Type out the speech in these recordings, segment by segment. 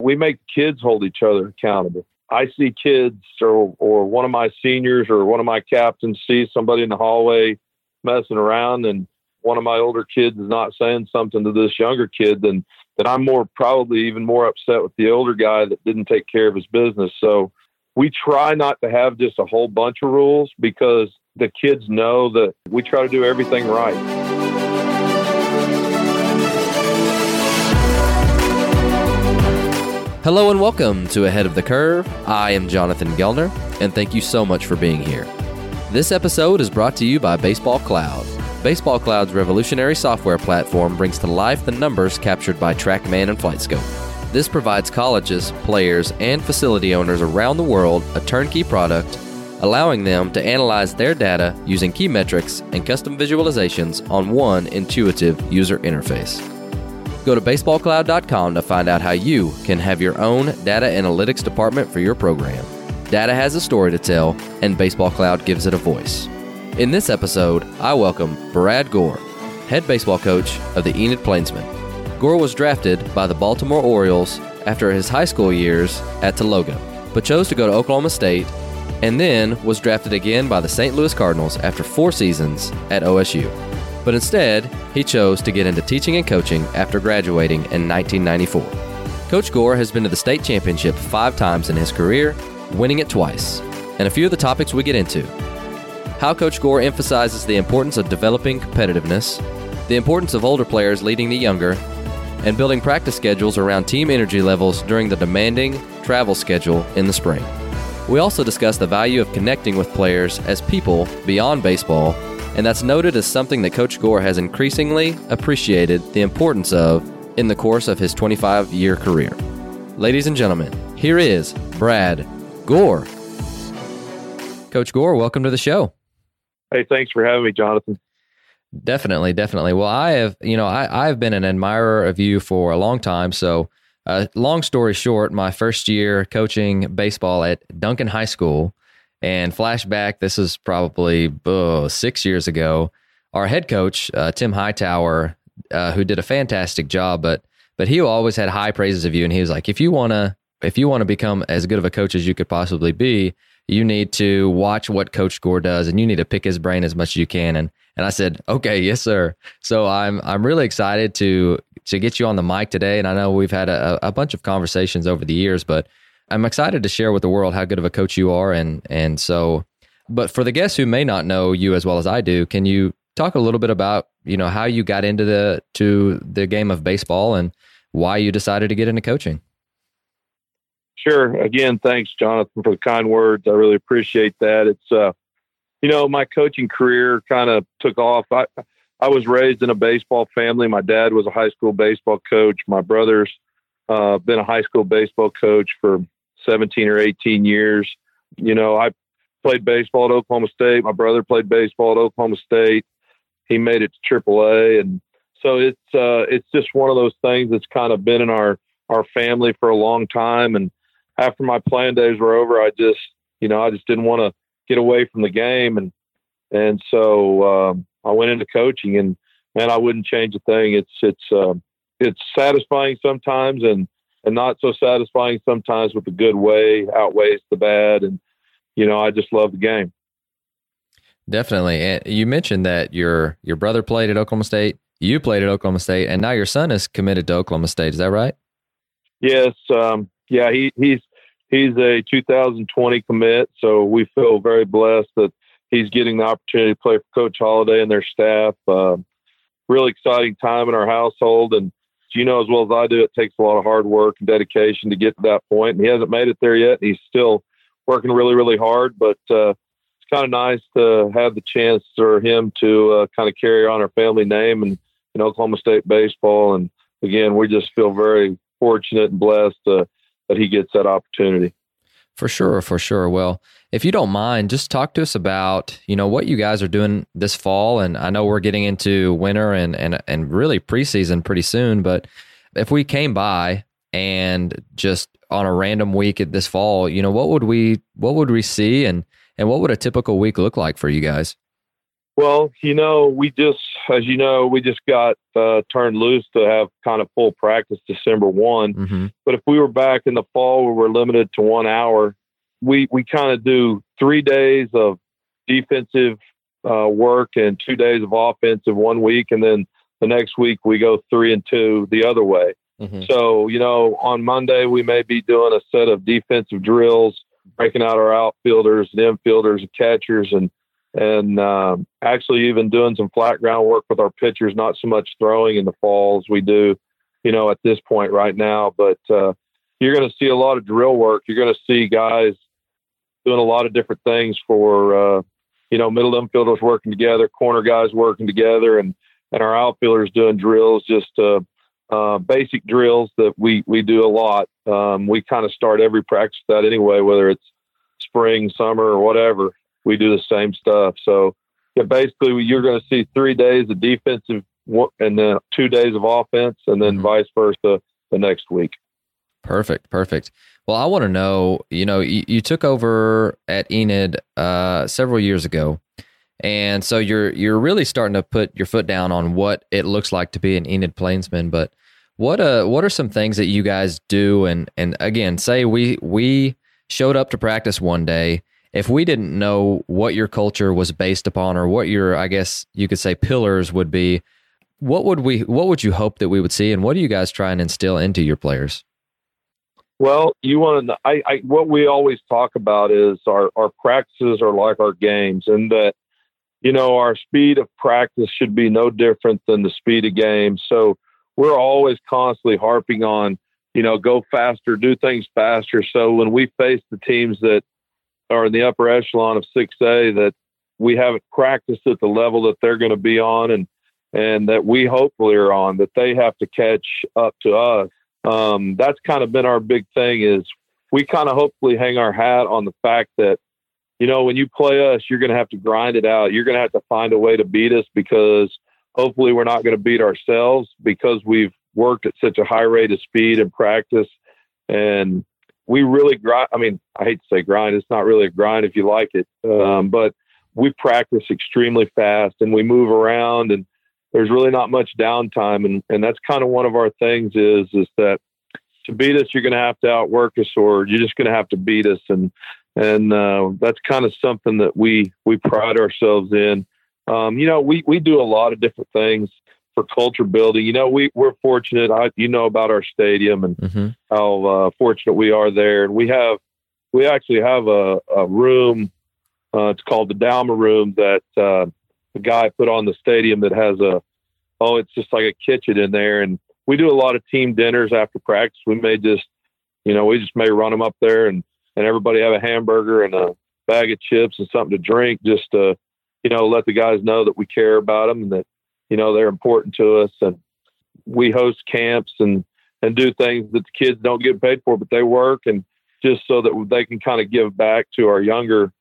we make kids hold each other accountable. I see kids or, or one of my seniors or one of my captains see somebody in the hallway messing around and one of my older kids is not saying something to this younger kid, then then I'm more probably even more upset with the older guy that didn't take care of his business. So we try not to have just a whole bunch of rules because the kids know that we try to do everything right. Hello and welcome to Ahead of the Curve. I am Jonathan Gelnar, and thank you so much for being here. This episode is brought to you by Baseball Cloud. Baseball Cloud's revolutionary software platform brings to life the numbers captured by TrackMan and FlightScope. This provides colleges, players, and facility owners around the world a turnkey product, allowing them to analyze their data using key metrics and custom visualizations on one intuitive user interface. Go to baseballcloud.com to find out how you can have your own data analytics department for your program. Data has a story to tell, and Baseball Cloud gives it a voice. In this episode, I welcome Brad Gore, head baseball coach of the Enid Plainsmen. Gore was drafted by the Baltimore Orioles after his high school years at Tologa, but chose to go to Oklahoma State and then was drafted again by the St. Louis Cardinals after four seasons at OSU. But instead, he chose to get into teaching and coaching after graduating in 1994. Coach Gore has been to the state championship five times in his career, winning it twice. And a few of the topics we get into how Coach Gore emphasizes the importance of developing competitiveness, the importance of older players leading the younger, and building practice schedules around team energy levels during the demanding travel schedule in the spring. We also discuss the value of connecting with players as people beyond baseball, and that's noted as something that Coach Gore has increasingly appreciated the importance of in the course of his 25 year career. Ladies and gentlemen, here is Brad Gore. Coach Gore, welcome to the show. Hey, thanks for having me, Jonathan. Definitely, definitely. Well, I have, you know, I, I've been an admirer of you for a long time. So, uh, long story short, my first year coaching baseball at Duncan High School, and flashback, this is probably oh, six years ago. Our head coach, uh, Tim Hightower, uh, who did a fantastic job, but but he always had high praises of you, and he was like, if you wanna if you want to become as good of a coach as you could possibly be, you need to watch what Coach Gore does and you need to pick his brain as much as you can. And and I said, okay, yes, sir. So I'm I'm really excited to to get you on the mic today. And I know we've had a, a bunch of conversations over the years, but I'm excited to share with the world how good of a coach you are. And and so, but for the guests who may not know you as well as I do, can you talk a little bit about you know how you got into the to the game of baseball and why you decided to get into coaching? Sure. Again, thanks, Jonathan, for the kind words. I really appreciate that. It's, uh, you know, my coaching career kind of took off. I, I was raised in a baseball family. My dad was a high school baseball coach. My brother's uh, been a high school baseball coach for 17 or 18 years. You know, I played baseball at Oklahoma State. My brother played baseball at Oklahoma State. He made it to AAA, and so it's uh, it's just one of those things that's kind of been in our our family for a long time. And after my playing days were over, I just, you know, I just didn't want to get away from the game. And, and so, um, I went into coaching and, man, I wouldn't change a thing. It's, it's, uh, it's satisfying sometimes and, and not so satisfying sometimes with the good way outweighs the bad. And, you know, I just love the game. Definitely. And you mentioned that your, your brother played at Oklahoma State, you played at Oklahoma State, and now your son is committed to Oklahoma State. Is that right? Yes. Um, yeah, he, he's he's a 2020 commit, so we feel very blessed that he's getting the opportunity to play for Coach Holliday and their staff. Uh, really exciting time in our household, and you know as well as I do, it takes a lot of hard work and dedication to get to that point. And he hasn't made it there yet. He's still working really, really hard, but uh, it's kind of nice to have the chance for him to uh, kind of carry on our family name and in Oklahoma State baseball. And again, we just feel very fortunate and blessed uh, that he gets that opportunity. For sure, for sure. Well, if you don't mind, just talk to us about you know what you guys are doing this fall, and I know we're getting into winter and and and really preseason pretty soon. But if we came by and just on a random week at this fall, you know what would we what would we see, and and what would a typical week look like for you guys? Well, you know, we just, as you know, we just got uh, turned loose to have kind of full practice December one. Mm-hmm. But if we were back in the fall where we're limited to one hour, we we kind of do three days of defensive uh, work and two days of offensive one week, and then the next week we go three and two the other way. Mm-hmm. So you know, on Monday we may be doing a set of defensive drills, breaking out our outfielders and infielders and catchers and and um, actually even doing some flat ground work with our pitchers, not so much throwing in the fall as we do, you know, at this point right now. But uh, you're going to see a lot of drill work. You're going to see guys doing a lot of different things for, uh, you know, middle infielders working together, corner guys working together, and and our outfielders doing drills, just uh, uh, basic drills that we we do a lot. Um, we kind of start every practice that anyway, whether it's spring, summer, or whatever we do the same stuff. So yeah, basically you're going to see three days of defensive and then two days of offense and then mm-hmm. vice versa the next week. Perfect. Perfect. Well, I want to know, you know, you, you took over at Enid uh, several years ago. And so you're you're really starting to put your foot down on what it looks like to be an Enid Plainsman. But what uh what are some things that you guys do? And and again, say we we showed up to practice one day if we didn't know what your culture was based upon or what your i guess you could say pillars would be what would we what would you hope that we would see and what do you guys try and instill into your players? Well you want to I, I what we always talk about is our our practices are like our games and that you know our speed of practice should be no different than the speed of game so we're always constantly harping on you know go faster do things faster. So when we face the teams that are in the upper echelon of 6A that we haven't practiced at the level that they're going to be on and and that we hopefully are on that they have to catch up to us. Um, that's kind of been our big thing is we kind of hopefully hang our hat on the fact that you know when you play us you're going to have to grind it out you're going to have to find a way to beat us because hopefully we're not going to beat ourselves because we've worked at such a high rate of speed and practice and we really grind. I mean, I hate to say grind. It's not really a grind if you like it, um, but we practice extremely fast and we move around and there's really not much downtime. And, and that's kind of one of our things is, is that to beat us, you're going to have to outwork us or you're just going to have to beat us. And, and, uh, that's kind of something that we, we pride ourselves in. Um, you know, we, we do a lot of different things for culture building. You know, we we're fortunate. I you know about our stadium and mm-hmm. how uh, fortunate we are there, and we have we actually have a, a room. Uh, it's called the Dalma Room that uh, the guy put on the stadium that has a oh, it's just like a kitchen in there, and we do a lot of team dinners after practice. We may just you know we just may run them up there and and everybody have a hamburger and a bag of chips and something to drink just to you know let the guys know that we care about them and that you know they're important to us and we host camps and and do things that the kids don't get paid for but they work and just so that they can kind of give back to our younger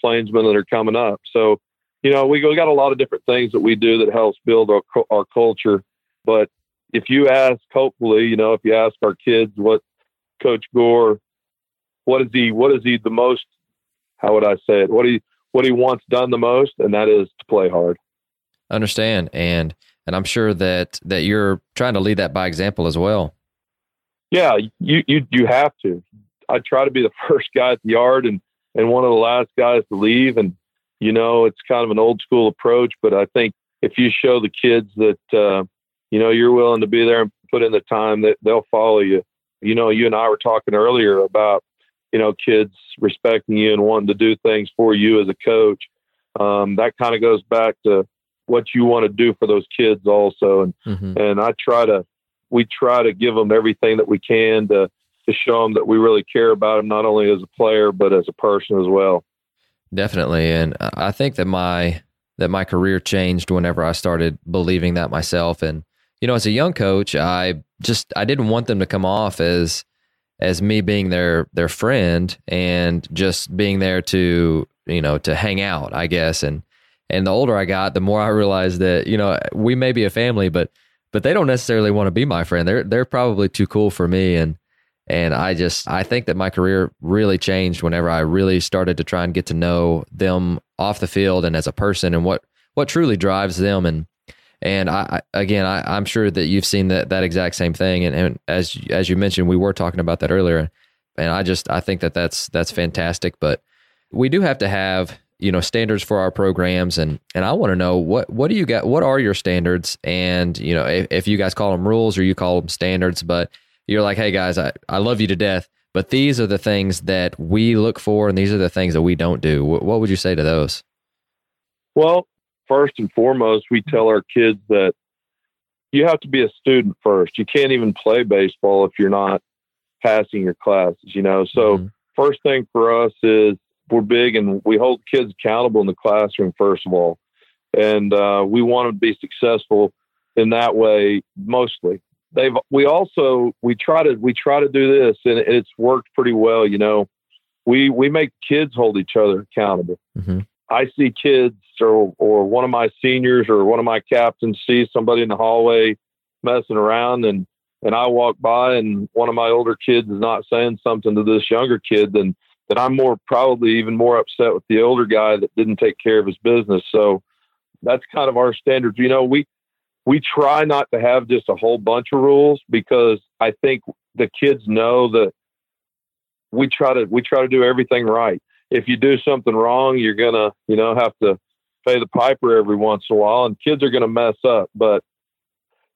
plainsmen that are coming up. So you know we got a lot of different things that we do that helps build our our culture. But if you ask hopefully you know if you ask our kids what coach gore what is he what is he the most how would i say it? What he what he wants done the most and that is to play hard understand and and I'm sure that that you're trying to lead that by example as well. Yeah, you you you have to. I try to be the first guy at the yard and and one of the last guys to leave and you know, it's kind of an old school approach, but I think if you show the kids that uh, you know you're willing to be there and put in the time that they'll follow you. You know, you and I were talking earlier about you know kids respecting you and wanting to do things for you as a coach. Um, that kind of goes back to what you want to do for those kids also. And, mm-hmm. and I try to, we try to give them everything that we can to, to show them that we really care about them, not only as a player, but as a person as well. Definitely. And I think that my, that my career changed whenever I started believing that myself. And, you know, as a young coach, I just, I didn't want them to come off as, as me being their, their friend and just being there to, you know, to hang out, I guess. And, and the older I got, the more I realized that you know we may be a family, but but they don't necessarily want to be my friend. They're they're probably too cool for me, and and I just I think that my career really changed whenever I really started to try and get to know them off the field and as a person and what what truly drives them and and I, again, I, am sure that you've seen that that exact same thing. And, and as as you mentioned, we were talking about that earlier. And I just I think that that's that's fantastic. But we do have to have you know standards for our programs, and and I want to know what what do you got? What are your standards? And you know if, if you guys call them rules or you call them standards, but you're like, hey guys, I I love you to death. But these are the things that we look for, and these are the things that we don't do. What, what would you say to those? Well, first and foremost, we tell our kids that you have to be a student first. You can't even play baseball if you're not passing your classes, you know. So, mm-hmm. first thing for us is we're big and we hold kids accountable in the classroom, first of all. And uh, we want them to be successful in that way mostly. They've we also we try to we try to do this and it's worked pretty well, you know. We we make kids hold each other accountable. Mm-hmm. I see kids or or one of my seniors or one of my captains see somebody in the hallway messing around and and I walk by and one of my older kids is not saying something to this younger kid then that I'm more probably even more upset with the older guy that didn't take care of his business. So that's kind of our standards. You know, we we try not to have just a whole bunch of rules because I think the kids know that we try to we try to do everything right if you do something wrong, you're gonna, you know, have to pay the piper every once in a while, and kids are gonna mess up. But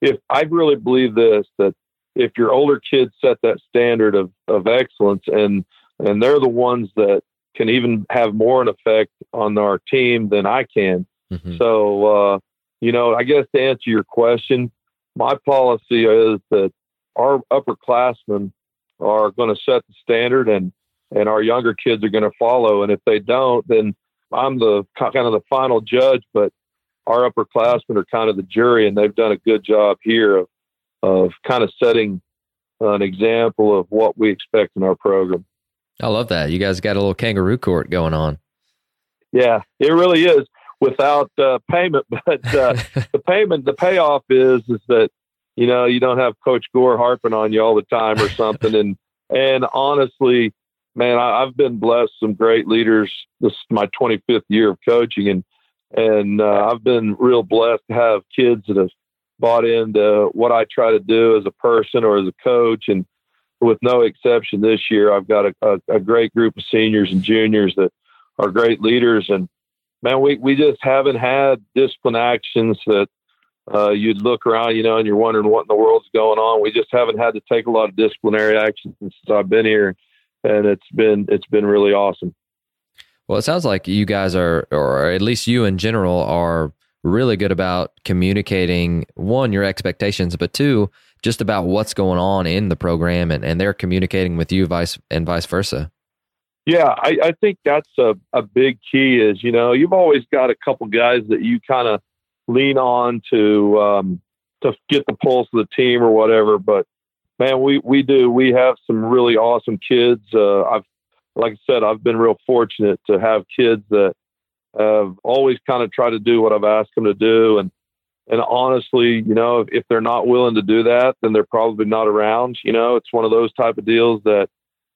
if I really believe this, that if your older kids set that standard of of excellence, and and they're the ones that can even have more an effect on our team than I can. Mm-hmm. So, uh, you know, I guess to answer your question, my policy is that our upperclassmen are going to set the standard and and our younger kids are going to follow. And if they don't, then I'm the kind of the final judge, but our upperclassmen are kind of the jury, and they've done a good job here of of kind of setting an example of what we expect in our program. I love that. You guys got a little kangaroo court going on. Yeah, it really is without uh, payment, but uh, the payment, the payoff is is that you know you don't have Coach Gore harping on you all the time or something, and and honestly, man, I, have been blessed some great leaders. This is my 25th year of coaching, and and uh, I've been real blessed to have kids that have bought into what I try to do as a person or as a coach. And with no exception, this year I've got a, a, a great group of seniors and juniors that are great leaders. And man, we we just haven't had discipline actions that. Uh, you'd look around, you know, and you're wondering what in the world's going on. We just haven't had to take a lot of disciplinary action since I've been here and it's been it's been really awesome. Well, it sounds like you guys are, or at least you in general, are really good about communicating one your expectations, but two just about what's going on in the program, and, and they're communicating with you, vice and vice versa. Yeah, I, I think that's a, a big key. Is you know you've always got a couple guys that you kind of lean on to um, to get the pulse of the team or whatever, but man, we we do. We have some really awesome kids. Uh, I've like I said, I've been real fortunate to have kids that have always kind of tried to do what I've asked them to do, and and honestly, you know, if, if they're not willing to do that, then they're probably not around. You know, it's one of those type of deals that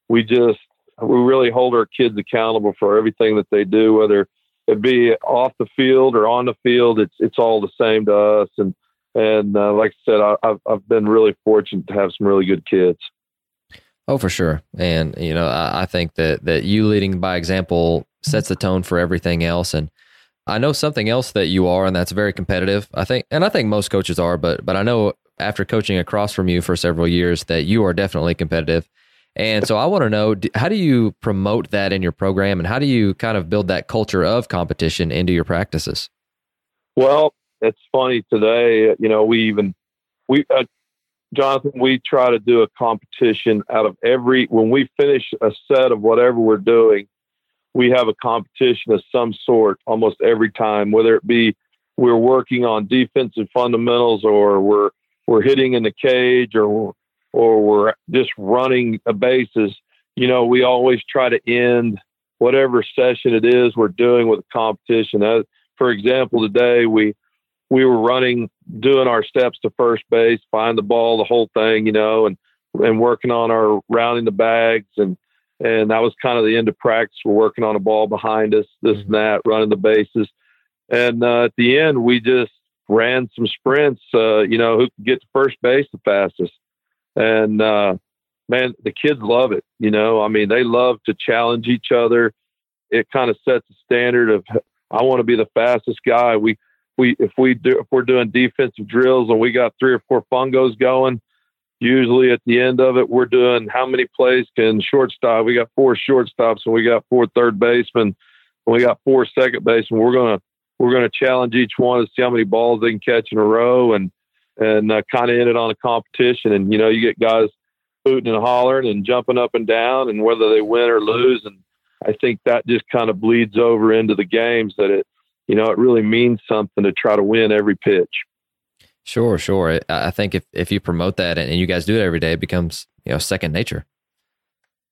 we just we really hold our kids accountable for everything that they do, whether it be off the field or on the field. It's it's all the same to us, and and uh, like I said, I, have I've been really fortunate to have some really good kids. Oh, for sure. And you know, I, I think that that you leading by example sets the tone for everything else. And I know something else that you are, and that's very competitive. I think, and I think most coaches are, but but I know after coaching across from you for several years that you are definitely competitive. And so I want to know how do you promote that in your program and how do you kind of build that culture of competition into your practices? Well, it's funny today. You know, we even we uh, Jonathan, we try to do a competition out of every when we finish a set of whatever we're doing. We have a competition of some sort almost every time, whether it be we're working on defensive fundamentals or we're we're hitting in the cage or or we're just running a bases. You know, we always try to end whatever session it is we're doing with a competition. As, for example, today we we were running, doing our steps to first base, find the ball, the whole thing, you know, and and working on our rounding the bags and and that was kind of the end of practice. We're working on a ball behind us, this and that, running the bases. And uh, at the end, we just ran some sprints. Uh, you know, who could get to first base the fastest? And uh, man, the kids love it. You know, I mean, they love to challenge each other. It kind of sets the standard of I want to be the fastest guy. We we if we do if we're doing defensive drills and we got three or four fungos going, usually at the end of it we're doing how many plays can shortstop. We got four shortstops and we got four third basemen. And we got four second basemen. We're gonna we're gonna challenge each one to see how many balls they can catch in a row and and uh, kind of end it on a competition. And you know you get guys hooting and hollering and jumping up and down and whether they win or lose and I think that just kind of bleeds over into the games that it, you know, it really means something to try to win every pitch. Sure, sure. I think if, if you promote that and you guys do it every day, it becomes, you know, second nature.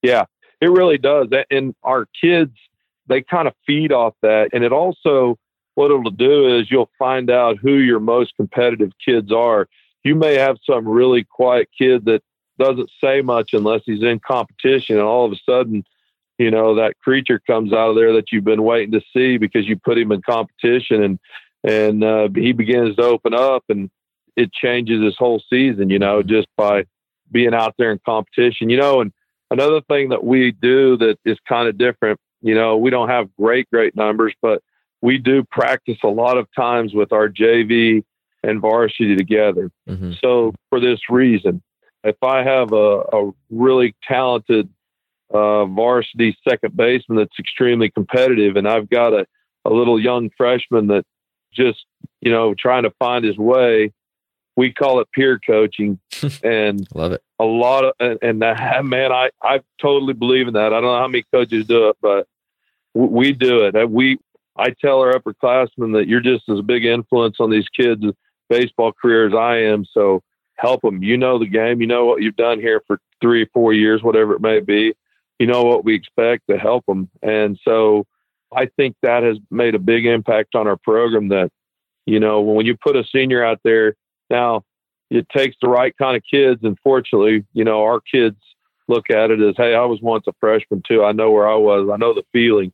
Yeah, it really does. And our kids, they kind of feed off that. And it also, what it'll do is you'll find out who your most competitive kids are. You may have some really quiet kid that doesn't say much unless he's in competition, and all of a sudden, you know that creature comes out of there that you've been waiting to see because you put him in competition and and uh, he begins to open up and it changes this whole season you know just by being out there in competition you know and another thing that we do that is kind of different you know we don't have great great numbers but we do practice a lot of times with our jv and varsity together mm-hmm. so for this reason if i have a, a really talented uh, varsity second baseman that's extremely competitive, and I've got a, a little young freshman that just you know trying to find his way. We call it peer coaching, and love it. A lot of and, and that, man, I I totally believe in that. I don't know how many coaches do it, but we do it. Uh, we I tell our upperclassmen that you're just as big influence on these kids' baseball career as I am. So help them. You know the game. You know what you've done here for three, four years, whatever it may be you know what we expect to help them. And so I think that has made a big impact on our program that, you know, when you put a senior out there, now it takes the right kind of kids. And fortunately, you know, our kids look at it as, hey, I was once a freshman too. I know where I was. I know the feeling.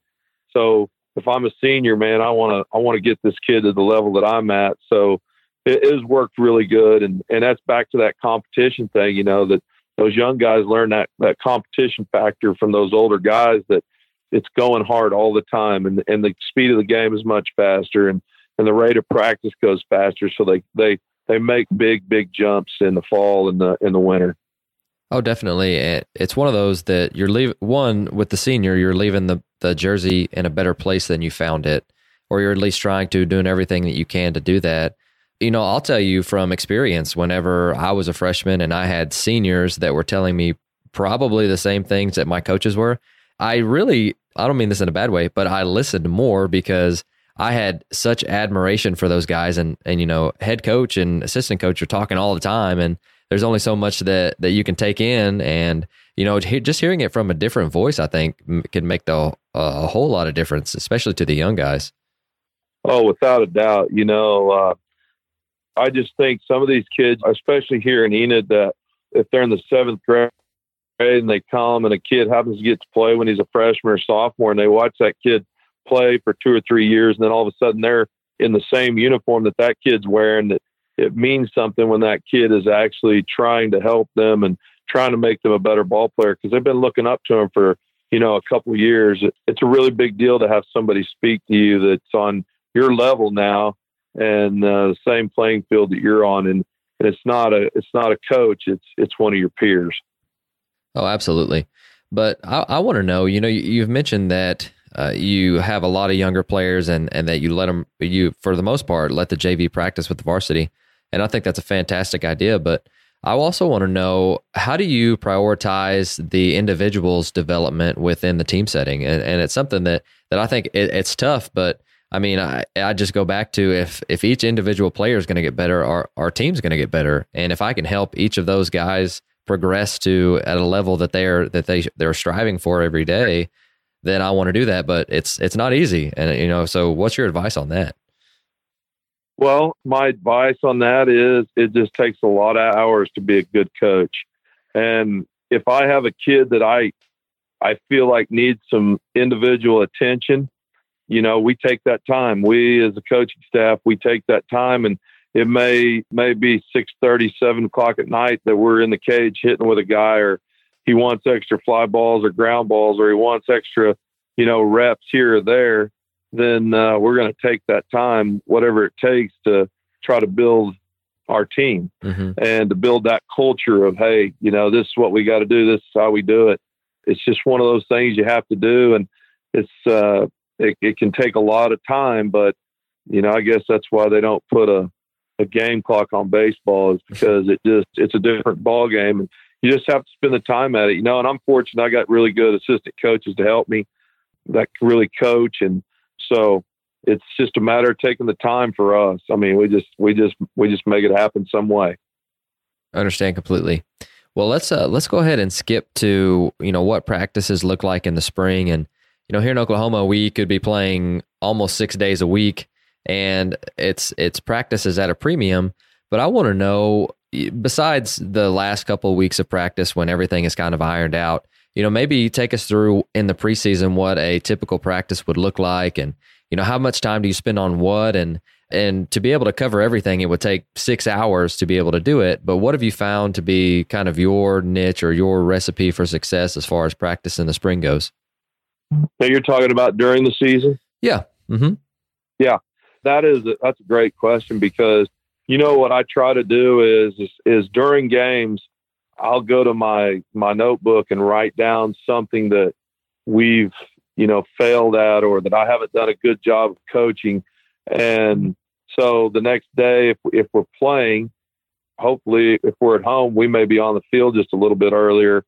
So if I'm a senior, man, I want to I want to get this kid to the level that I'm at. So it, it has worked really good, and and that's back to that competition thing. You know that those young guys learn that that competition factor from those older guys that it's going hard all the time and and the speed of the game is much faster and and the rate of practice goes faster so they they they make big big jumps in the fall and the in the winter. Oh definitely. It's one of those that you're leaving one with the senior you're leaving the the jersey in a better place than you found it or you're at least trying to doing everything that you can to do that. You know, I'll tell you from experience, whenever I was a freshman and I had seniors that were telling me probably the same things that my coaches were, I really, I don't mean this in a bad way, but I listened more because I had such admiration for those guys and, and, you know, head coach and assistant coach are talking all the time and there's only so much that, that you can take in. And, you know, just hearing it from a different voice, I think can make the, a whole lot of difference, especially to the young guys. Oh, without a doubt, you know, uh, I just think some of these kids, especially here in Enid, that if they're in the seventh grade and they come and a kid happens to get to play when he's a freshman or sophomore and they watch that kid play for two or three years and then all of a sudden they're in the same uniform that that kid's wearing that it means something when that kid is actually trying to help them and trying to make them a better ball player because they've been looking up to him for you know a couple of years it's a really big deal to have somebody speak to you that's on your level now and uh, the same playing field that you're on. And, and it's not a it's not a coach. It's it's one of your peers. Oh, absolutely. But I, I want to know. You know, you, have mentioned that uh, you have a lot of younger players, and and that you let them you for the most part let the JV practice with the varsity, and I think that's a fantastic idea. But I also want to know how do you prioritize the individual's development within the team setting, and, and it's something that that I think it, it's tough, but I mean, I, I just go back to if if each individual player is going to get better, our our team's going to get better, and if I can help each of those guys progress to at a level that they're that they they're striving for every day, then I want to do that. But it's it's not easy, and you know. So, what's your advice on that? Well, my advice on that is it just takes a lot of hours to be a good coach, and if I have a kid that I I feel like needs some individual attention you know, we take that time. We as a coaching staff, we take that time and it may may be six thirty, seven o'clock at night that we're in the cage hitting with a guy or he wants extra fly balls or ground balls or he wants extra, you know, reps here or there, then uh, we're going to take that time, whatever it takes to try to build our team mm-hmm. and to build that culture of, hey, you know, this is what we got to do. This is how we do it. It's just one of those things you have to do. And it's, uh, it, it can take a lot of time, but, you know, I guess that's why they don't put a, a game clock on baseball is because it just, it's a different ball game. And you just have to spend the time at it, you know, and I'm fortunate. I got really good assistant coaches to help me that really coach. And so it's just a matter of taking the time for us. I mean, we just we just we just make it happen some way. I understand completely. Well, let's uh, let's go ahead and skip to you know what practices look like in the spring, and you know here in Oklahoma we could be playing almost six days a week, and it's it's practices at a premium. But I want to know, besides the last couple of weeks of practice when everything is kind of ironed out, you know, maybe take us through in the preseason what a typical practice would look like, and you know, how much time do you spend on what and and to be able to cover everything it would take 6 hours to be able to do it, but what have you found to be kind of your niche or your recipe for success as far as practice in the spring goes? So you're talking about during the season? Yeah. Mm-hmm. Yeah. That is a, that's a great question because you know what I try to do is, is is during games I'll go to my my notebook and write down something that we've you know, failed at or that I haven't done a good job of coaching. And so the next day, if, if we're playing, hopefully, if we're at home, we may be on the field just a little bit earlier,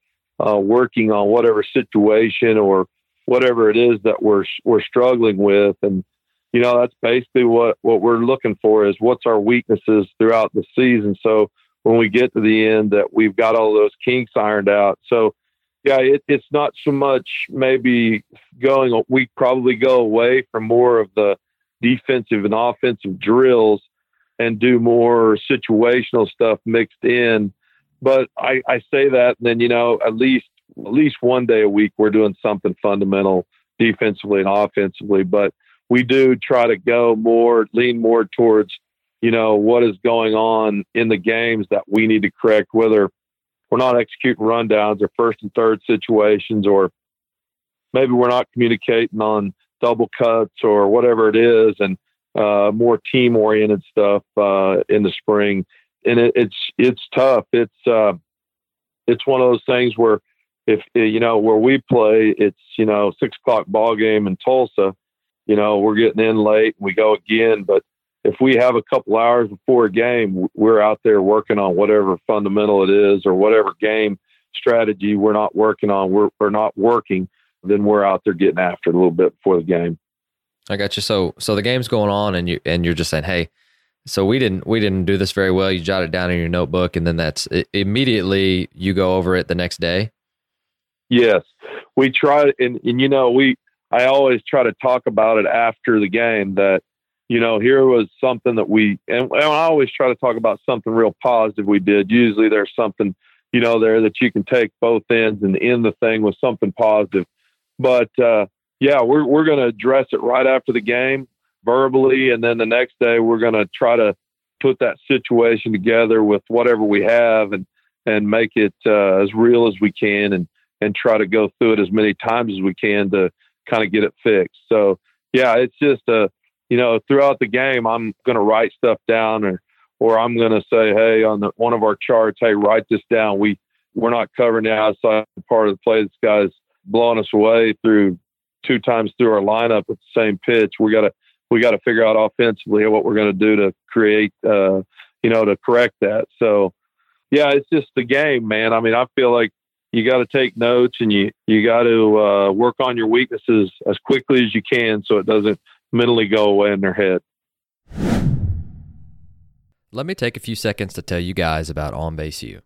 uh, working on whatever situation or whatever it is that we're we're struggling with. And you know, that's basically what what we're looking for is what's our weaknesses throughout the season. So when we get to the end, that we've got all those kinks ironed out. So yeah, it, it's not so much maybe going. We probably go away from more of the defensive and offensive drills and do more situational stuff mixed in. But I, I say that, and then you know, at least at least one day a week we're doing something fundamental defensively and offensively. But we do try to go more, lean more towards, you know, what is going on in the games that we need to correct, whether we're not executing rundowns or first and third situations, or maybe we're not communicating on double cuts or whatever it is, and uh, more team oriented stuff uh, in the spring. And it, it's it's tough. It's uh, it's one of those things where if you know where we play, it's you know six o'clock ball game in Tulsa. You know we're getting in late and we go again, but if we have a couple hours before a game, we're out there working on whatever fundamental it is or whatever game strategy we're not working on, we're, we're not working, then we're out there getting after it a little bit before the game. I got you. So, so the game's going on and you, and you're just saying, Hey, so we didn't, we didn't do this very well. You jot it down in your notebook and then that's it, immediately you go over it the next day. Yes, we try. And, and, you know, we, I always try to talk about it after the game that, you know, here was something that we, and, and I always try to talk about something real positive we did. Usually there's something, you know, there that you can take both ends and end the thing with something positive. But, uh, yeah, we're, we're going to address it right after the game verbally. And then the next day we're going to try to put that situation together with whatever we have and, and make it, uh, as real as we can and, and try to go through it as many times as we can to kind of get it fixed. So, yeah, it's just a, you know, throughout the game, I'm going to write stuff down or, or I'm going to say, Hey, on the, one of our charts, Hey, write this down. We, we're not covering the outside part of the play. This guy's blowing us away through two times through our lineup at the same pitch. We got to, we got to figure out offensively what we're going to do to create, uh, you know, to correct that. So, yeah, it's just the game, man. I mean, I feel like you got to take notes and you you got to uh, work on your weaknesses as quickly as you can so it doesn't mentally go away in their head. Let me take a few seconds to tell you guys about On Base U.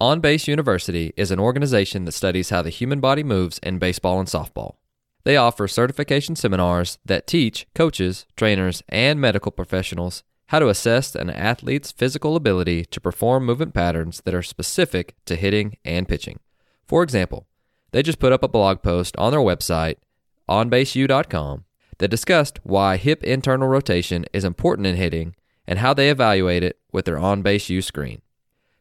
On Base University is an organization that studies how the human body moves in baseball and softball. They offer certification seminars that teach coaches, trainers, and medical professionals how to assess an athlete's physical ability to perform movement patterns that are specific to hitting and pitching. For example, they just put up a blog post on their website, onbaseu.com, that discussed why hip internal rotation is important in hitting and how they evaluate it with their on base U screen.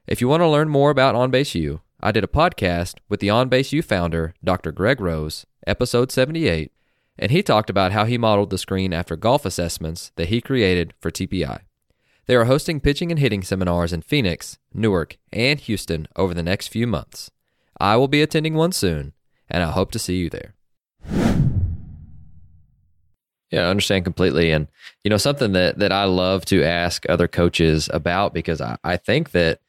If you want to learn more about On Base U, I did a podcast with the On Base U founder, Dr. Greg Rose, episode 78, and he talked about how he modeled the screen after golf assessments that he created for TPI. They are hosting pitching and hitting seminars in Phoenix, Newark, and Houston over the next few months. I will be attending one soon, and I hope to see you there. Yeah, I understand completely. And, you know, something that, that I love to ask other coaches about because I, I think that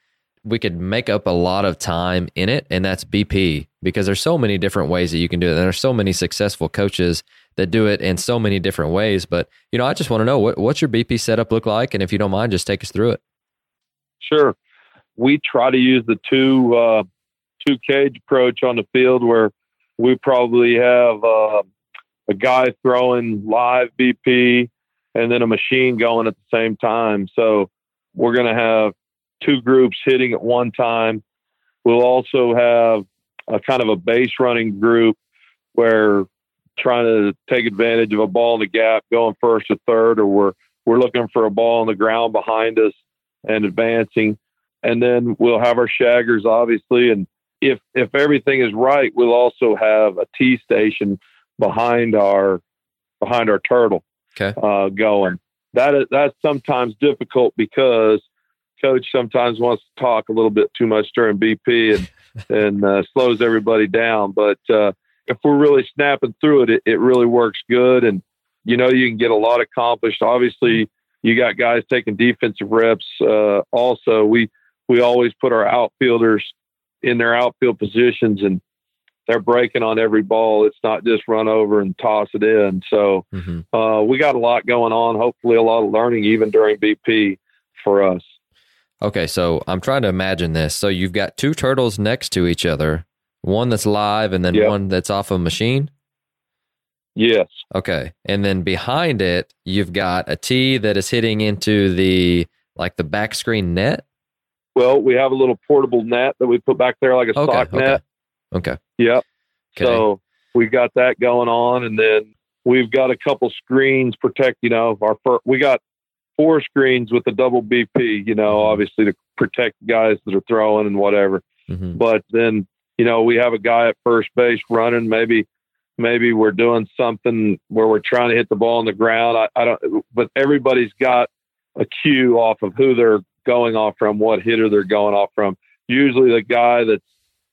we could make up a lot of time in it, and that's BP because there's so many different ways that you can do it. And there's so many successful coaches that do it in so many different ways. But you know, I just want to know what what's your BP setup look like, and if you don't mind, just take us through it. Sure, we try to use the two uh, two cage approach on the field where we probably have uh, a guy throwing live BP and then a machine going at the same time. So we're going to have two groups hitting at one time. We'll also have a kind of a base running group where trying to take advantage of a ball in the gap, going first or third, or we're we're looking for a ball on the ground behind us and advancing. And then we'll have our shaggers, obviously, and if if everything is right, we'll also have a T station behind our behind our turtle okay. uh, going. That is that's sometimes difficult because coach sometimes wants to talk a little bit too much during BP and and uh, slows everybody down. But uh, if we're really snapping through it, it, it really works good, and you know you can get a lot accomplished. Obviously, you got guys taking defensive reps. Uh, also, we we always put our outfielders in their outfield positions and they're breaking on every ball. It's not just run over and toss it in. So mm-hmm. uh, we got a lot going on. Hopefully, a lot of learning even during BP for us. Okay, so I'm trying to imagine this. So you've got two turtles next to each other, one that's live and then yep. one that's off a machine. Yes. Okay, and then behind it, you've got a T that is hitting into the like the back screen net. Well, we have a little portable net that we put back there, like a okay, stock okay. net. Okay. Yep. Okay. So we got that going on, and then we've got a couple screens protect. You know, our first, we got four screens with the double BP, you know, mm-hmm. obviously to protect guys that are throwing and whatever. Mm-hmm. But then, you know, we have a guy at first base running. Maybe, maybe we're doing something where we're trying to hit the ball on the ground. I, I don't, but everybody's got a cue off of who they're going off from, what hitter they're going off from. Usually the guy that's,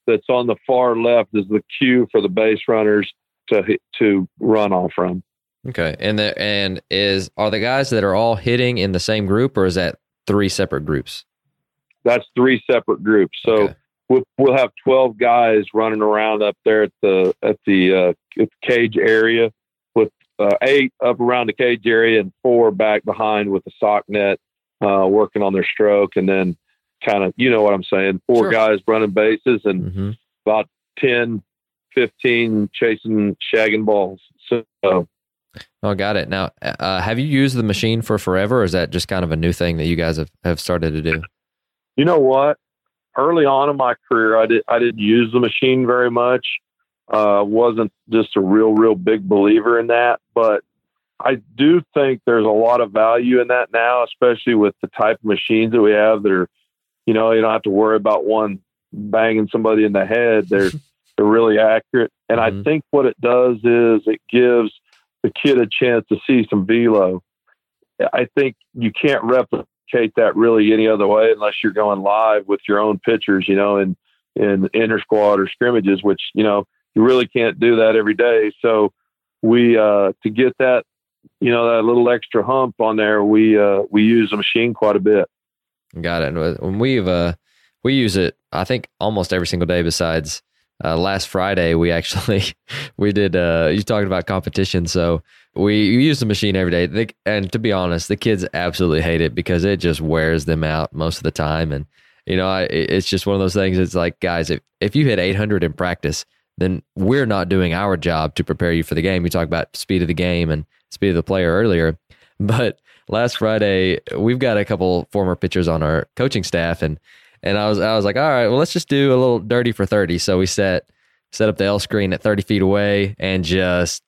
that's on the far left is the cue for the base runners to, to run off from. Okay, and the and is are the guys that are all hitting in the same group, or is that three separate groups? That's three separate groups. So okay. we'll we'll have twelve guys running around up there at the at the, uh, at the cage area with uh, eight up around the cage area and four back behind with the sock net, uh, working on their stroke, and then kind of you know what I'm saying. Four sure. guys running bases and mm-hmm. about 10, 15 chasing shagging balls. So Oh, got it. Now, uh, have you used the machine for forever, or is that just kind of a new thing that you guys have, have started to do? You know what? Early on in my career, I did I didn't use the machine very much. Uh, wasn't just a real, real big believer in that, but I do think there's a lot of value in that now, especially with the type of machines that we have that are, you know, you don't have to worry about one banging somebody in the head. They're they're really accurate, and mm-hmm. I think what it does is it gives the kid a chance to see some velo. I think you can't replicate that really any other way unless you're going live with your own pitchers, you know, in in inter squad or scrimmages, which you know you really can't do that every day. So we uh, to get that, you know, that little extra hump on there, we uh, we use the machine quite a bit. Got it. When we've uh, we use it, I think almost every single day besides uh, last Friday we actually we did uh you talking about competition so we use the machine every day they, and to be honest the kids absolutely hate it because it just wears them out most of the time and you know I, it's just one of those things it's like guys if, if you hit 800 in practice then we're not doing our job to prepare you for the game You talk about speed of the game and speed of the player earlier but last Friday we've got a couple former pitchers on our coaching staff and and I was I was like, all right, well, let's just do a little dirty for thirty. So we set set up the L screen at 30 feet away, and just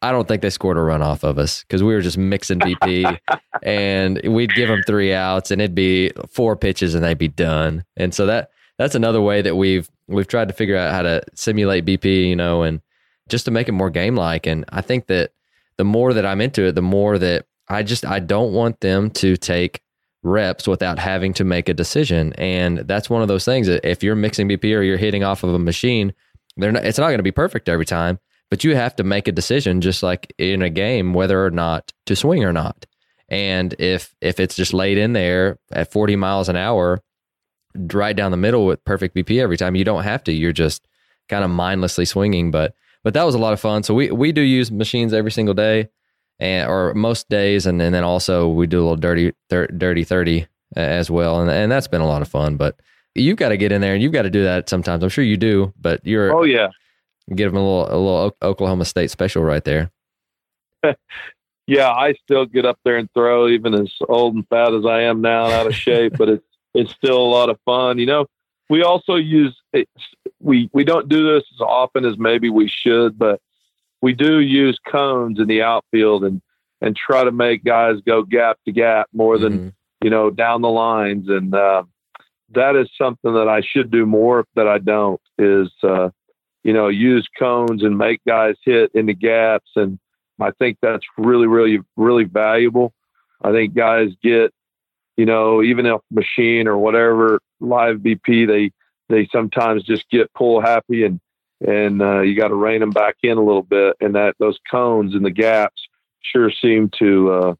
I don't think they scored a run off of us because we were just mixing BP, and we'd give them three outs, and it'd be four pitches, and they'd be done. And so that that's another way that we've we've tried to figure out how to simulate BP, you know, and just to make it more game like. And I think that the more that I'm into it, the more that I just I don't want them to take reps without having to make a decision. And that's one of those things that if you're mixing BP or you're hitting off of a machine, they're not, it's not going to be perfect every time, but you have to make a decision just like in a game whether or not to swing or not. And if if it's just laid in there at 40 miles an hour, right down the middle with perfect BP every time, you don't have to. You're just kind of mindlessly swinging. But but that was a lot of fun. So we we do use machines every single day and or most days, and, and then also we do a little dirty thir- dirty thirty as well, and and that's been a lot of fun. But you've got to get in there, and you've got to do that sometimes. I'm sure you do, but you're oh yeah, give them a little a little Oklahoma State special right there. yeah, I still get up there and throw, even as old and fat as I am now, out of shape, but it's it's still a lot of fun. You know, we also use we we don't do this as often as maybe we should, but we do use cones in the outfield and and try to make guys go gap to gap more than mm-hmm. you know down the lines and uh, that is something that I should do more that I don't is uh, you know use cones and make guys hit in the gaps and I think that's really really really valuable. I think guys get you know even if machine or whatever live BP they they sometimes just get pull happy and and uh, you got to rein them back in a little bit. And that those cones and the gaps sure seem to. Uh,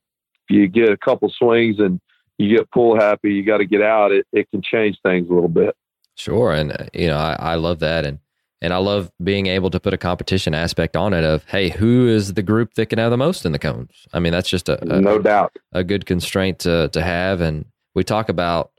you get a couple swings and you get pull happy, you got to get out. It it can change things a little bit. Sure, and uh, you know I, I love that, and and I love being able to put a competition aspect on it. Of hey, who is the group that can have the most in the cones? I mean, that's just a, a no doubt a good constraint to to have. And we talk about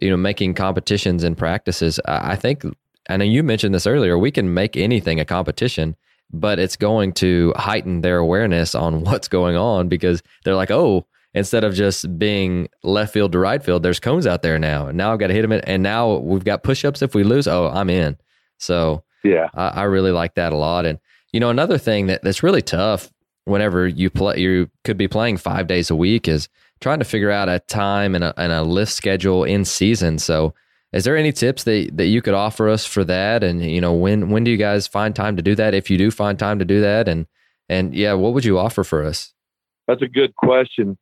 you know making competitions and practices. I, I think and you mentioned this earlier, we can make anything a competition, but it's going to heighten their awareness on what's going on because they're like, oh, instead of just being left field to right field, there's cones out there now. And now I've got to hit them. And now we've got push ups. If we lose, oh, I'm in. So yeah, I, I, really like that a lot. And, you know, another thing that, that's really tough whenever you play, you could be playing five days a week is trying to figure out a time and a, and a lift schedule in season. So, is there any tips that, that you could offer us for that? And you know, when when do you guys find time to do that? If you do find time to do that, and and yeah, what would you offer for us? That's a good question.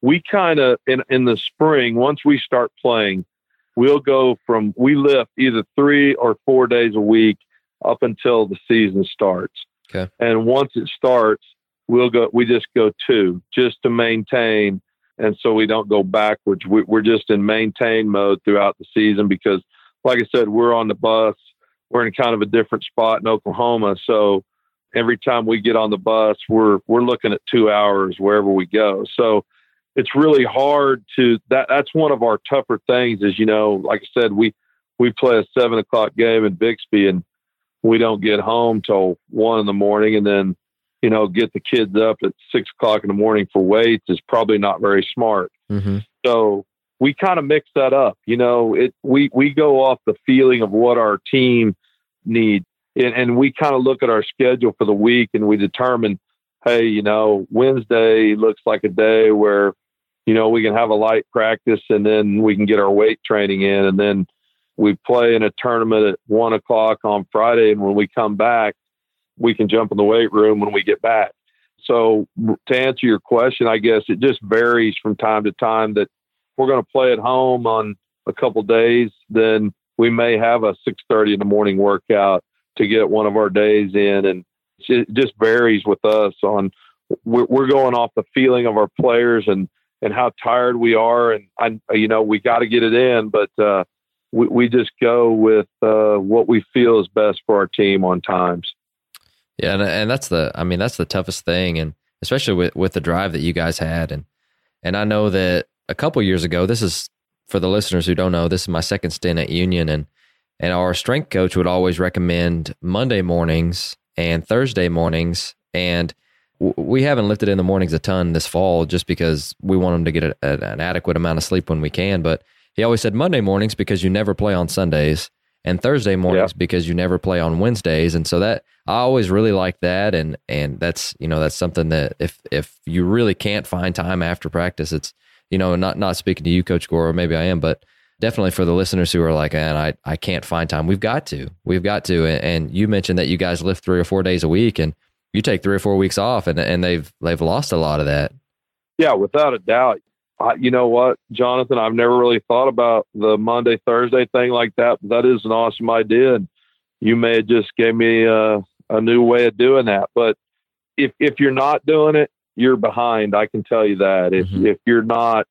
We kind of in in the spring, once we start playing, we'll go from we lift either three or four days a week up until the season starts. Okay. And once it starts, we'll go. We just go two just to maintain and so we don't go backwards. We're just in maintain mode throughout the season because, like I said, we're on the bus. We're in kind of a different spot in Oklahoma, so every time we get on the bus, we're we're looking at two hours wherever we go. So it's really hard to that. That's one of our tougher things. Is you know, like I said, we we play a seven o'clock game in Bixby, and we don't get home till one in the morning, and then you know, get the kids up at six o'clock in the morning for weights is probably not very smart. Mm-hmm. So we kind of mix that up. You know, it we we go off the feeling of what our team needs, and, and we kind of look at our schedule for the week and we determine, hey, you know, Wednesday looks like a day where, you know, we can have a light practice and then we can get our weight training in, and then we play in a tournament at one o'clock on Friday, and when we come back we can jump in the weight room when we get back. So to answer your question, I guess it just varies from time to time that we're going to play at home on a couple days, then we may have a 6:30 in the morning workout to get one of our days in and it just varies with us on we're, going off the feeling of our players and and how tired we are and I you know we got to get it in but uh, we, we just go with uh, what we feel is best for our team on times yeah, and, and that's the I mean that's the toughest thing, and especially with with the drive that you guys had, and and I know that a couple years ago, this is for the listeners who don't know, this is my second stint at Union, and and our strength coach would always recommend Monday mornings and Thursday mornings, and we haven't lifted in the mornings a ton this fall just because we want them to get a, an adequate amount of sleep when we can. But he always said Monday mornings because you never play on Sundays, and Thursday mornings yeah. because you never play on Wednesdays. And so that I always really like that. And, and that's, you know, that's something that if, if you really can't find time after practice, it's, you know, not, not speaking to you, Coach Gore, or maybe I am, but definitely for the listeners who are like, man, I, I can't find time. We've got to, we've got to. And, and you mentioned that you guys lift three or four days a week and you take three or four weeks off and, and they've, they've lost a lot of that. Yeah, without a doubt. I, you know what, Jonathan, I've never really thought about the Monday, Thursday thing like that, that is an awesome idea. And you may have just gave me a, a new way of doing that. But if, if you're not doing it, you're behind. I can tell you that if, mm-hmm. if you're not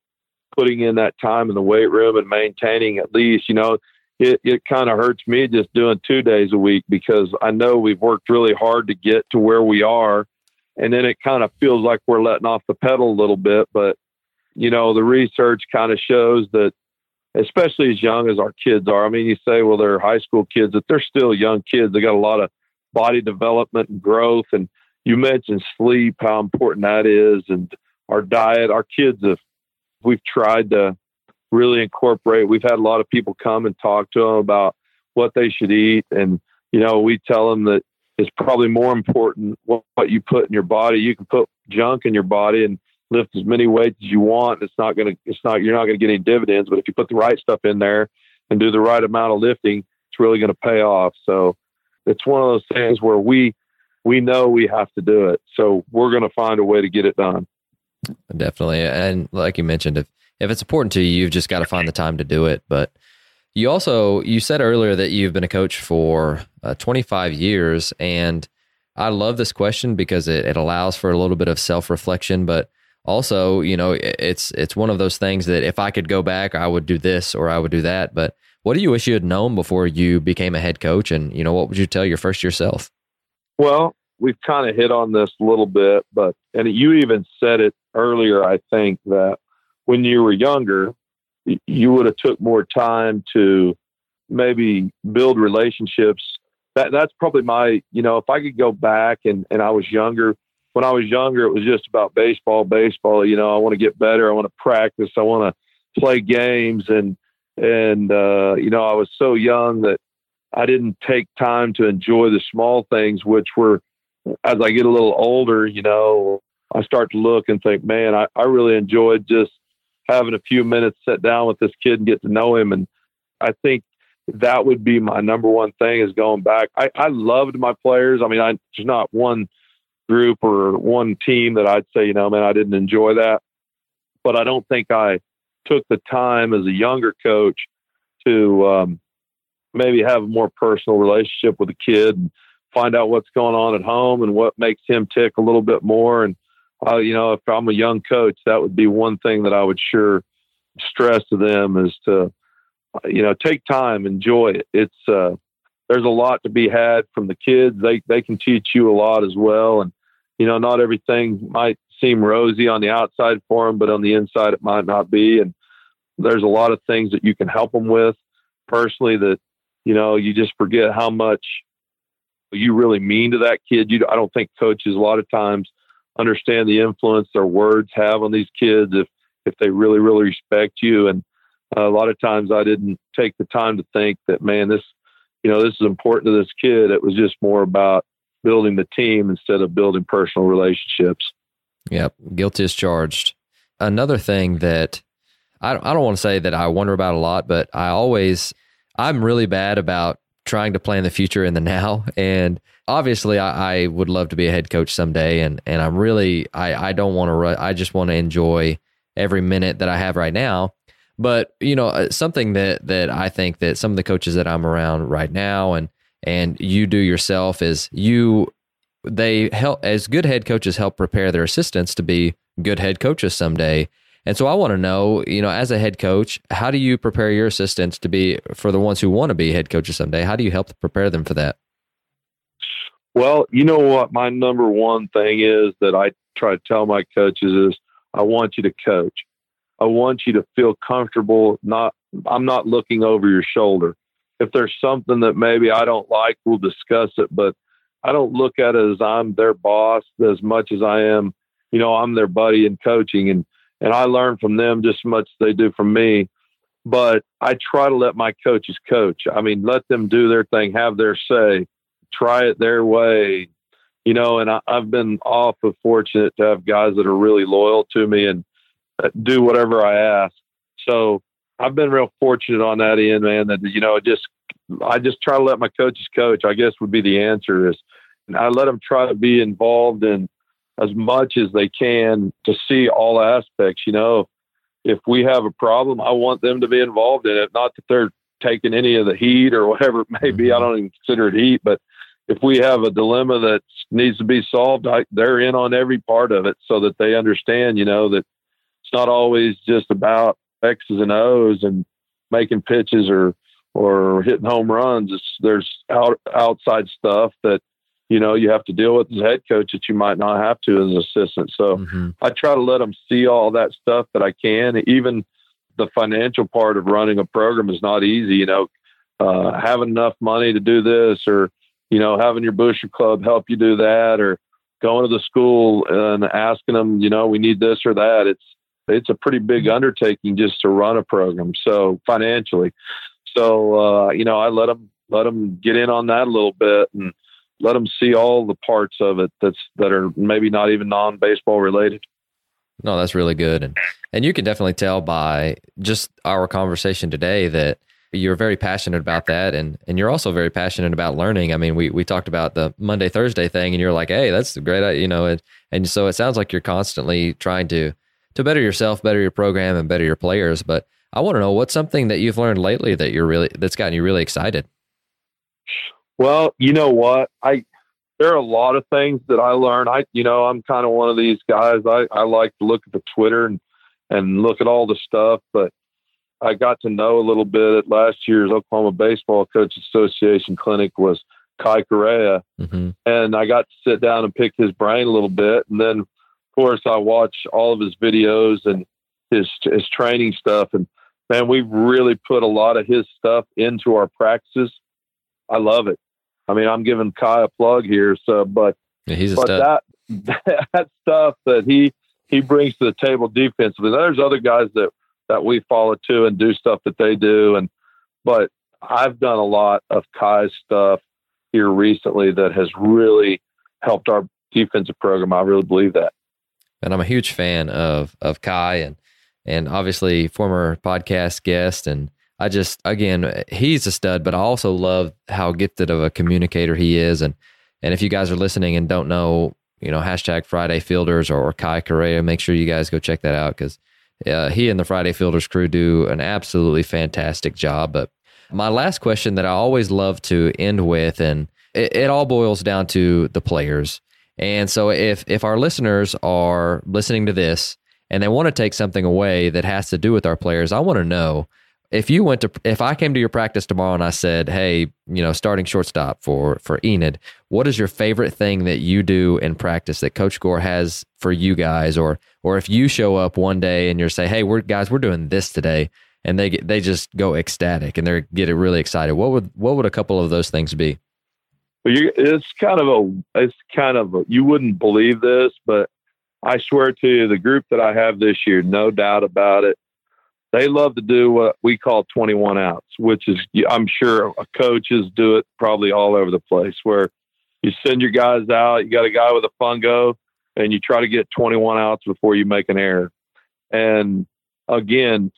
putting in that time in the weight room and maintaining at least, you know, it, it kind of hurts me just doing two days a week because I know we've worked really hard to get to where we are. And then it kind of feels like we're letting off the pedal a little bit. But, you know, the research kind of shows that, especially as young as our kids are, I mean, you say, well, they're high school kids, but they're still young kids. They got a lot of body development and growth. And you mentioned sleep, how important that is, and our diet. Our kids have we've tried to really incorporate. We've had a lot of people come and talk to them about what they should eat, and you know, we tell them that it's probably more important what, what you put in your body. You can put junk in your body and lift as many weights as you want. It's not going to, it's not, you're not going to get any dividends. But if you put the right stuff in there and do the right amount of lifting, it's really going to pay off. So it's one of those things where we, we know we have to do it. So we're going to find a way to get it done. Definitely. And like you mentioned, if, if it's important to you, you've just got to find the time to do it. But you also, you said earlier that you've been a coach for uh, 25 years. And I love this question because it, it allows for a little bit of self reflection, but also, you know, it's, it's one of those things that if I could go back, I would do this or I would do that. But what do you wish you had known before you became a head coach? And, you know, what would you tell your first yourself? Well, we've kind of hit on this a little bit, but and you even said it earlier. I think that when you were younger, you would have took more time to maybe build relationships. That that's probably my you know if I could go back and and I was younger. When I was younger, it was just about baseball, baseball. You know, I want to get better. I want to practice. I want to play games and and uh, you know I was so young that I didn't take time to enjoy the small things, which were as I get a little older, you know, I start to look and think, man, I, I really enjoyed just having a few minutes sit down with this kid and get to know him. And I think that would be my number one thing is going back. I, I loved my players. I mean, I, there's not one group or one team that I'd say, you know, man, I didn't enjoy that. But I don't think I took the time as a younger coach to um, maybe have a more personal relationship with the kid and find out what's going on at home and what makes him tick a little bit more. And, uh, you know, if I'm a young coach, that would be one thing that I would sure stress to them is to, you know, take time, enjoy it. It's, uh, there's a lot to be had from the kids. They, they can teach you a lot as well. And, you know, not everything might seem rosy on the outside for them, but on the inside, it might not be. And there's a lot of things that you can help them with personally that, you know, you just forget how much you really mean to that kid. You, I don't think coaches a lot of times understand the influence their words have on these kids if if they really really respect you. And uh, a lot of times I didn't take the time to think that man, this you know this is important to this kid. It was just more about building the team instead of building personal relationships. Yep, guilty is charged. Another thing that I I don't want to say that I wonder about a lot, but I always I'm really bad about trying to plan the future in the now. And obviously, I, I, would love to be a head coach someday. And and I'm really I I don't want to. I just want to enjoy every minute that I have right now. But you know, uh, something that that I think that some of the coaches that I'm around right now and and you do yourself is you they help as good head coaches help prepare their assistants to be good head coaches someday and so I want to know, you know, as a head coach, how do you prepare your assistants to be for the ones who want to be head coaches someday? How do you help prepare them for that? Well, you know what my number one thing is that I try to tell my coaches is I want you to coach. I want you to feel comfortable. Not I'm not looking over your shoulder. If there's something that maybe I don't like, we'll discuss it. But I don't look at it as I'm their boss as much as I am, you know, I'm their buddy in coaching. And and I learn from them just as much as they do from me. but I try to let my coaches coach. I mean, let them do their thing, have their say, try it their way, you know. And I, have been awful fortunate to have guys that are really loyal to me and uh, do whatever I ask. So I've been real fortunate on that end, man. That you know, just I just try to let my coaches coach. I guess would be the answer is, and I let them try to be involved in as much as they can to see all aspects. You know, if we have a problem, I want them to be involved in it. Not that they're taking any of the heat or whatever it may be. I mm-hmm. don't even consider it heat, but if we have a dilemma that needs to be solved, I, they're in on every part of it so that they understand, you know, that it's not always just about X's and O's and making pitches or or hitting home runs. It's, there's out, outside stuff that you know you have to deal with as a head coach that you might not have to as an assistant. So mm-hmm. I try to let them see all that stuff that I can. Even the financial part of running a program is not easy. You know, uh, having enough money to do this, or you know, having your booster club help you do that, or going to the school and asking them, you know, we need this or that. It's it's a pretty big mm-hmm. undertaking just to run a program. So financially, so uh, you know, I let them let them get in on that a little bit and let them see all the parts of it that's that are maybe not even non baseball related. No, that's really good, and and you can definitely tell by just our conversation today that you're very passionate about that, and and you're also very passionate about learning. I mean, we we talked about the Monday Thursday thing, and you're like, hey, that's great, you know, and and so it sounds like you're constantly trying to to better yourself, better your program, and better your players. But I want to know what's something that you've learned lately that you're really that's gotten you really excited. Well, you know what? I there are a lot of things that I learned. I you know, I'm kind of one of these guys. I, I like to look at the Twitter and, and look at all the stuff, but I got to know a little bit at last year's Oklahoma Baseball Coach Association clinic was Kai Correa. Mm-hmm. And I got to sit down and pick his brain a little bit. And then course I watch all of his videos and his his training stuff and man, we've really put a lot of his stuff into our practices. I love it. I mean, I'm giving Kai a plug here. So, but yeah, he's a but that that stuff that he he brings to the table defensively. There's other guys that that we follow too and do stuff that they do. And but I've done a lot of Kai's stuff here recently that has really helped our defensive program. I really believe that. And I'm a huge fan of of Kai and and obviously former podcast guest and I just again, he's a stud, but I also love how gifted of a communicator he is. And and if you guys are listening and don't know, you know, hashtag Friday Fielders or, Kai Correa, make sure you guys go check that out because uh, he and the Friday Fielders crew do an absolutely fantastic job. But my last question that I always love to end with, and it, it all boils down to the players. And so if if our listeners are listening to this and they want to take something away that has to do with our players, I want to know if you went to if I came to your practice tomorrow and I said, "Hey, you know, starting shortstop for for Enid, what is your favorite thing that you do in practice that Coach Gore has for you guys?" Or or if you show up one day and you're say, "Hey, we're guys, we're doing this today," and they get, they just go ecstatic and they get really excited. What would what would a couple of those things be? You, it's kind of a it's kind of a, you wouldn't believe this, but I swear to you, the group that I have this year, no doubt about it they love to do what we call 21 outs, which is, I'm sure coaches do it probably all over the place where you send your guys out, you got a guy with a fungo and you try to get 21 outs before you make an error. And again,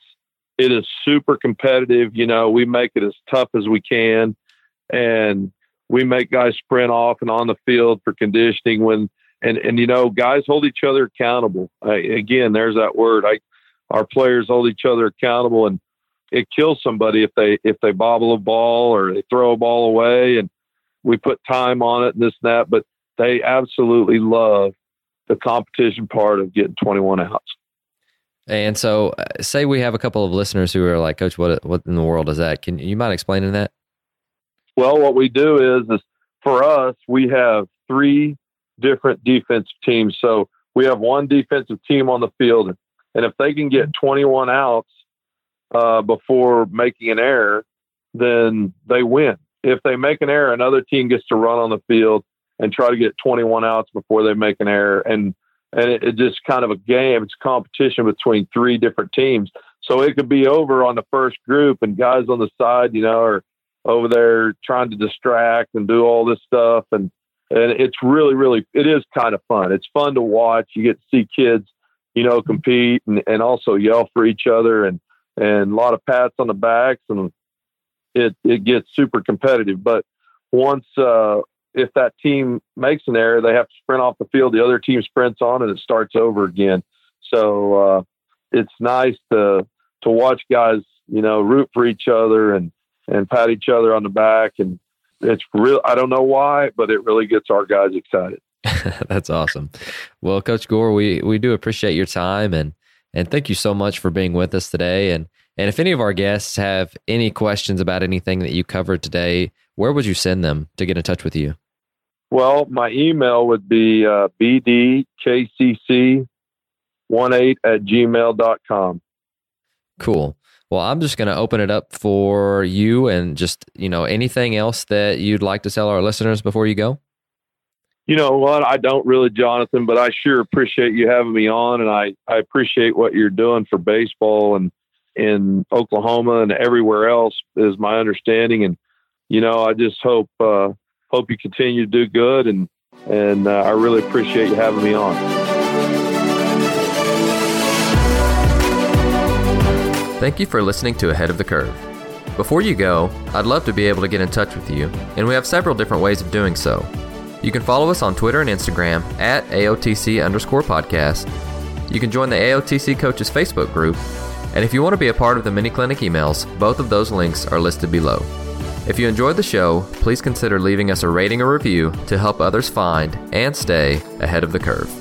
it is super competitive. You know, we make it as tough as we can and we make guys sprint off and on the field for conditioning when, and, and, you know, guys hold each other accountable. I, again, there's that word. I, our players hold each other accountable and it kills somebody if they if they bobble a ball or they throw a ball away and we put time on it and this and that but they absolutely love the competition part of getting 21 outs and so uh, say we have a couple of listeners who are like coach what what in the world is that can you mind explaining that well what we do is is for us we have three different defensive teams so we have one defensive team on the field and if they can get 21 outs uh, before making an error, then they win. If they make an error, another team gets to run on the field and try to get 21 outs before they make an error. And and it, it's just kind of a game. It's competition between three different teams. So it could be over on the first group, and guys on the side, you know, are over there trying to distract and do all this stuff, and and it's really, really, it is kind of fun. It's fun to watch. You get to see kids, you know, compete and, and also yell for each other, and and a lot of pats on the backs, and it it gets super competitive. But once uh, if that team makes an error, they have to sprint off the field. The other team sprints on, and it starts over again. So uh, it's nice to to watch guys, you know, root for each other and and pat each other on the back. And it's real. I don't know why, but it really gets our guys excited. That's awesome. Well, Coach Gore, we we do appreciate your time and and thank you so much for being with us today. And and if any of our guests have any questions about anything that you covered today, where would you send them to get in touch with you? Well, my email would be uh, bdkcc18 at gmail.com. Cool. Well, I'm just going to open it up for you and just, you know, anything else that you'd like to tell our listeners before you go? You know what? I don't really, Jonathan, but I sure appreciate you having me on. And I, I appreciate what you're doing for baseball and in Oklahoma and everywhere else, is my understanding. And you know, I just hope uh, hope you continue to do good, and and uh, I really appreciate you having me on. Thank you for listening to Ahead of the Curve. Before you go, I'd love to be able to get in touch with you, and we have several different ways of doing so. You can follow us on Twitter and Instagram at AOTC underscore podcast. You can join the AOTC Coaches Facebook group. And if you want to be a part of the mini clinic emails, both of those links are listed below. If you enjoyed the show, please consider leaving us a rating or review to help others find and stay ahead of the curve.